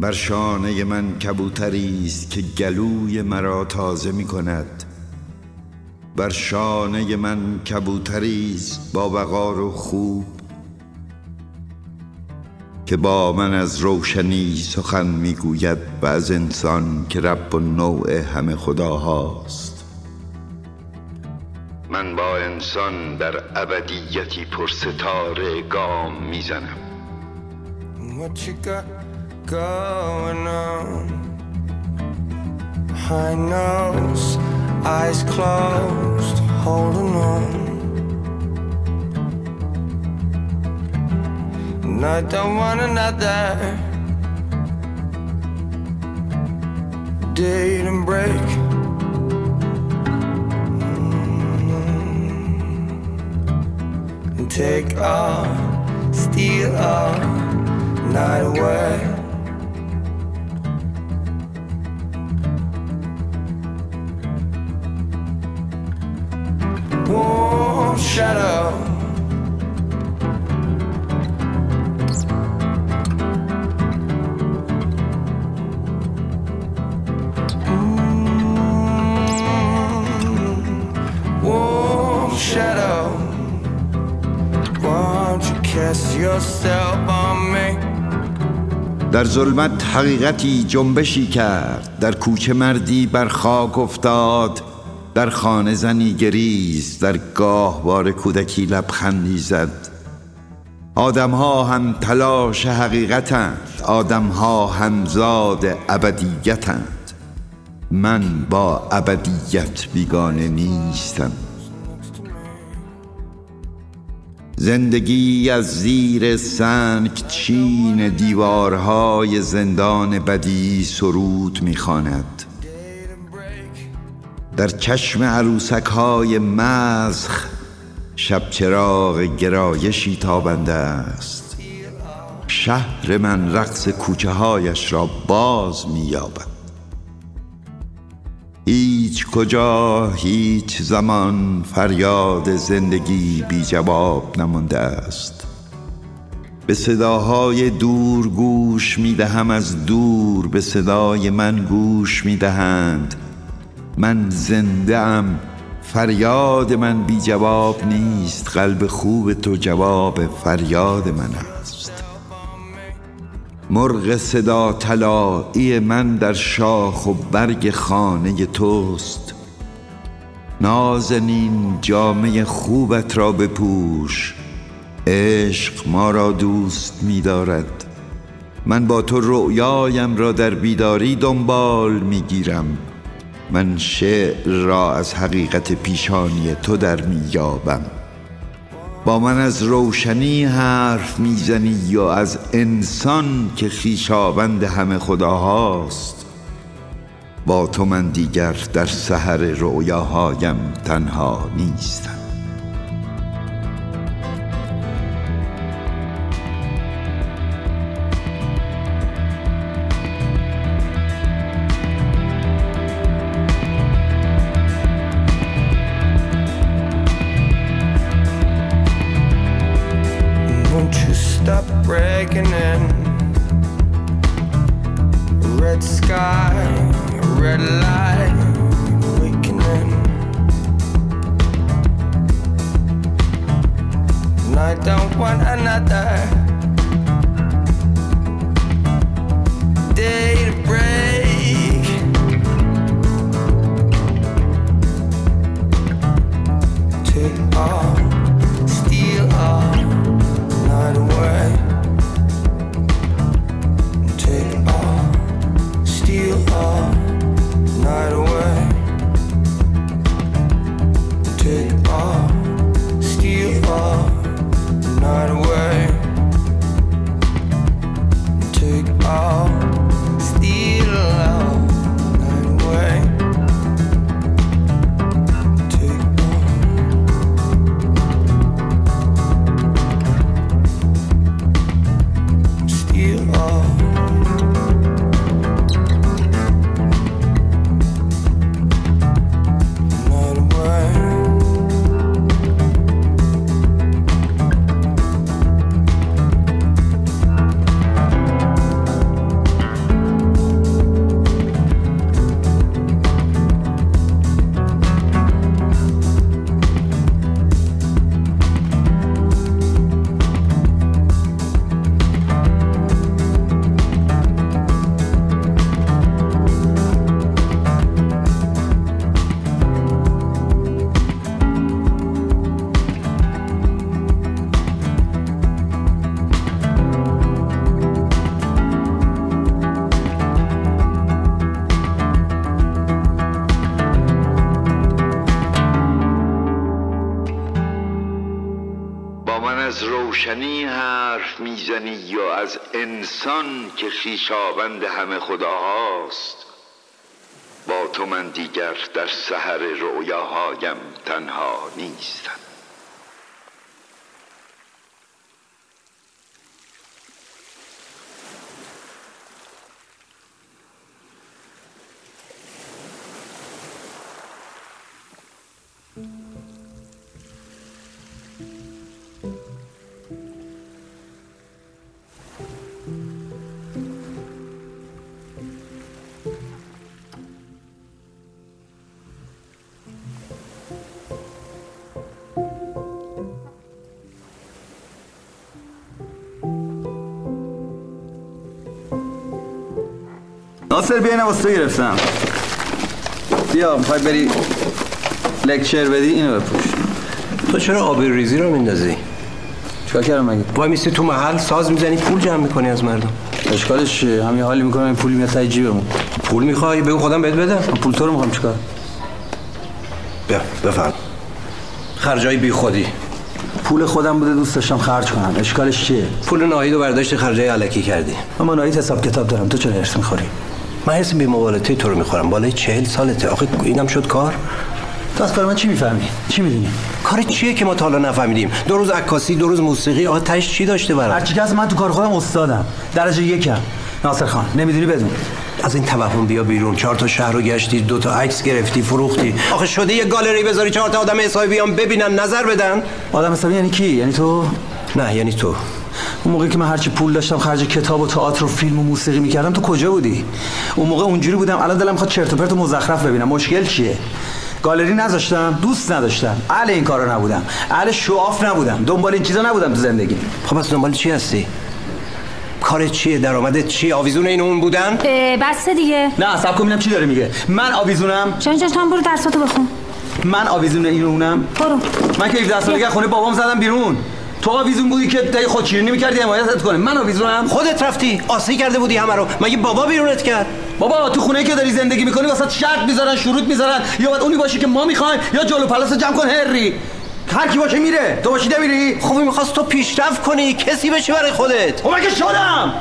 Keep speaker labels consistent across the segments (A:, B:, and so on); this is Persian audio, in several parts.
A: بر شانه من کبوتری است که گلوی مرا تازه می کند. بر شانه من کبوتری است با وقار و خوب که با من از روشنی سخن می‌گوید و از انسان که رب و نوع همه خداهاست. من با انسان در ابدیتی پر ستاره گام می‌زنم
B: What you got? Going on? High nose, eyes closed, holding on. And I don't want another and break. Mm-hmm. And take all, steal all night away. shadow.
A: در ظلمت حقیقتی جنبشی کرد. در کوچه مردی بر خاک افتاد. در خانه زنی گریز در گاهوار کودکی لبخندی زد آدمها هم تلاش حقیقتند آدمها هم زاد ابدیتند. من با ابدیت بیگانه نیستم. زندگی از زیر سنگ چین دیوارهای زندان بدی سرود می‌خواند. در چشم عروسک های مزخ شب چراغ گرایشی تابنده است. شهر من رقص کوچه هایش را باز مییابد. هیچ کجا هیچ زمان فریاد زندگی بی جواب نمانده است. به صداهای دور گوش می دهم از دور به صدای من گوش می دهند من زنده ام. فریاد من بی جواب نیست. قلب خوب تو جواب فریاد من است. مرغ صدا طلایی من در شاخ و برگ خانه توست. نازنین جامه خوبت را بپوش. عشق ما را دوست می دارد. من با تو رؤیایم را در بیداری دنبال می گیرم. من شعر را از حقیقت پیشانی تو در می یابم. با من از روشنی حرف می‌زنی یا از انسان که خیشاوند همه خداهاست. با تو من دیگر در سحر رؤیاهایم تنها نیستم.
B: Stop breaking in? Red sky, red light, awakening. And I don't want another
A: روشنی حرف می‌زنی یا از انسان که خیشاوند همه خداهاست؟ با تو من دیگر در سحر رویاهایم تنها نیستم.
C: ناصر بیا اینم واسه تو گرفتم. بیا می‌خوای بری لکچر بدی اینو بپوش.
D: تو چرا آب ریزی رو میندازی؟
C: چیکار کردم مگه؟
D: وای میستی تو محل ساز می‌زنی پول جمع می‌کنی از مردم.
C: اشکالش چیه؟ همین حالی می‌کنم این پول میاد تای جیبمون.
D: پول می‌خوای؟ بگو خودم بهت بدم.
C: من پول تو رو می‌خوام چیکار؟
D: بیا بفهم. خرجای بی خودی.
C: پول خودم بوده دوست داشتم خرج کنم. اشکالش چیه؟
D: پول ناهید و برداشت خرجای علکی کردی.
C: من با ناهید حساب کتاب دارم. تو چرا ارث می‌خوری؟
D: من حس بی مبالطه تو رو می‌خورم. بالای چهل سالته. آخه اینم شد کار.
C: تو از کار من چی می‌فهمی؟ چی می‌دونی؟
D: کار چیه که ما تا حالا نفهمیدیم؟ دو روز عکاسی دو روز موسیقی. آخه تهش چی داشته برام؟
C: که از من تو کار خودم استادم. درجه یکم. ناصر خان نمی‌دونی بدون.
D: از این توهم بیا بیرون. چهار تا شهر رو گشتی دو تا عکس گرفتی فروختی. آخه شده یه گالری بذاری چهار تا آدم حسابی بیان ببینن نظر بدن.
C: آدم حسابی یعنی کی؟ یعنی تو؟
D: نه یعنی تو.
C: اون موقعی که من هرچی پول داشتم خرج کتاب و تئاتر و فیلم و موسیقی می‌کردم تو کجا بودی؟ اون موقع اونجوری بودم الان دلم می‌خواد چرت و پرت و مزخرف ببینم. مشکل چیه؟ گالری نذاشتم دوست نداشتم. اهل این کارا نبودم. اهل شواف نبودم. دنبال این چیزا نبودم تو زندگی.
D: خب پس دنبال چی هستی؟ کارت چیه؟ درآمدت چیه؟ آویزون این اون بودن؟
E: بس دیگه.
C: نه سب کن ببینم چی داره میگه. من آویزونم.
E: جان جان تو هم برو درساتو بخون.
C: من آویزون این و اونم.
E: برو.
C: من که 17 سالگی خونه بابام زدم بیرون. تو آویزون بودی که تای خودشیرینی می‌کردی حمایتت کنه. من آویزونم.
D: خودت رفتی آسی کرده بودی همه رو. مگه بابا بیرونت کرد؟
C: بابا تو خونه که داری زندگی می‌کنی واسه شرط می‌ذارن شروط می‌ذارن. یا باید اونی باشی که ما می‌خوایم یا جلو پلاس جمع کن هری. هر کی باشه میره. تو باشی نمیری.
D: خب می‌خواست تو پیشرفت کنی کسی بشی برای خودت.
C: خب مگه شدم؟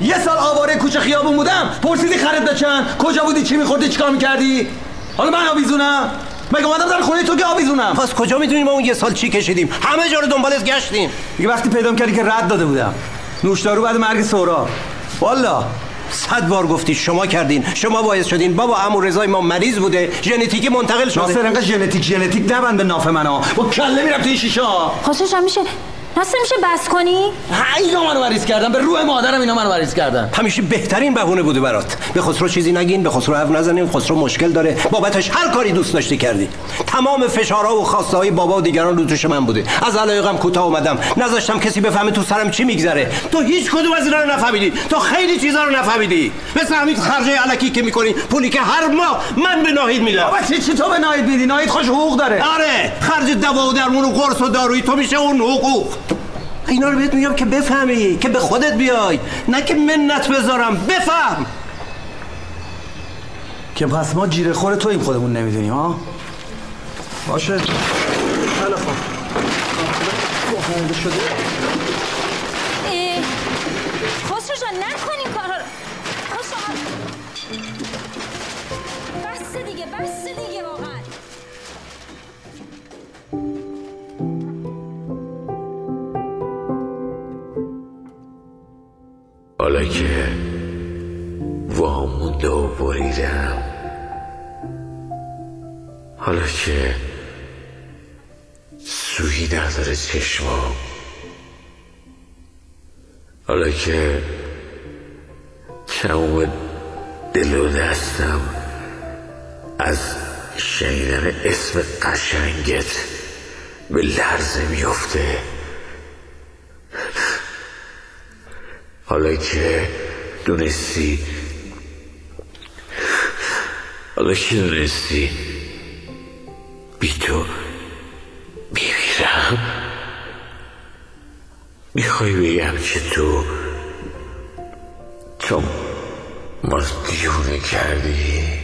C: یه سال آواره کوچه خیابون بودم. پرسیدی خرید چند کجا بودی؟ چی میخوردی؟ چیکار می‌کردی؟ حالا من آویزونم. مگه اومدم در خونه تو که آویزونم؟
D: پس کجا می‌دونی ما اون یه سال چی کشیدیم؟ همه جا رو دنبالت گشتیم.
C: دیگه وقتی پیدا کردی که رد داده بودم. نوشدارو بعد مرگ سورا والا
D: صد بار گفتی شما کردین شما باعث شدین. بابا عمو رضای ما مریض بوده ژنتیکی منتقل شده.
C: ناصر انقدر ژنتیک ژنتیک نبند به ناف منو. با کله میرم توی شیشه
E: خسرو جان میشه ناصر میشه بس کنی؟
C: اینا منو مریض کردن. به روح مادرم اینا منو مریض کردن.
D: همیشه بهترین بهونه بوده برات. به خسرو چیزی نگین به خسرو حرف نزنین خسرو مشکل داره. بابتش هر کاری دوست داشتی کردی. تمام فشارها و خواسته های بابا و دیگران رو دوش من بوده. از علایقم کوتاه اومدم. نذاشتم کسی بفهمه تو سرم چی میگذره. تو هیچ کدوم از اینا رو نفهمیدی. تو خیلی چیزا رو نفهمیدی. مثل همین خرجای علکی که می‌کنی. پولی که هر ماه من به ناهید میدم.
C: بابا چی چی تو به ناید میدی؟ ناید خوش حقوق داره.
D: آره. خرج دوا و درمون و قرص و دارویی تو میشه اون حقوق. اینا رو بهت میگم که بفهمی که به خودت بیای نه که منت بذارم بفهم!
C: که پس ما جیره خور تویم خودمون نمی‌دونیم ها؟ باشه. خوب.
E: اه، خسرو جان رو. خسرو. بس دیگه بس دیگه. واقعا
F: حالا که وامونده و بریدم. حالا که سویی نداره چشمام. حالا که تمام دل و دستم از شنیدن اسم قشنگت به لرزه میفته. حالا که دونستی. حالا که دونستی. بی تو میمیرم. می‌خوای بگم که تو تو ما دیونه کردی.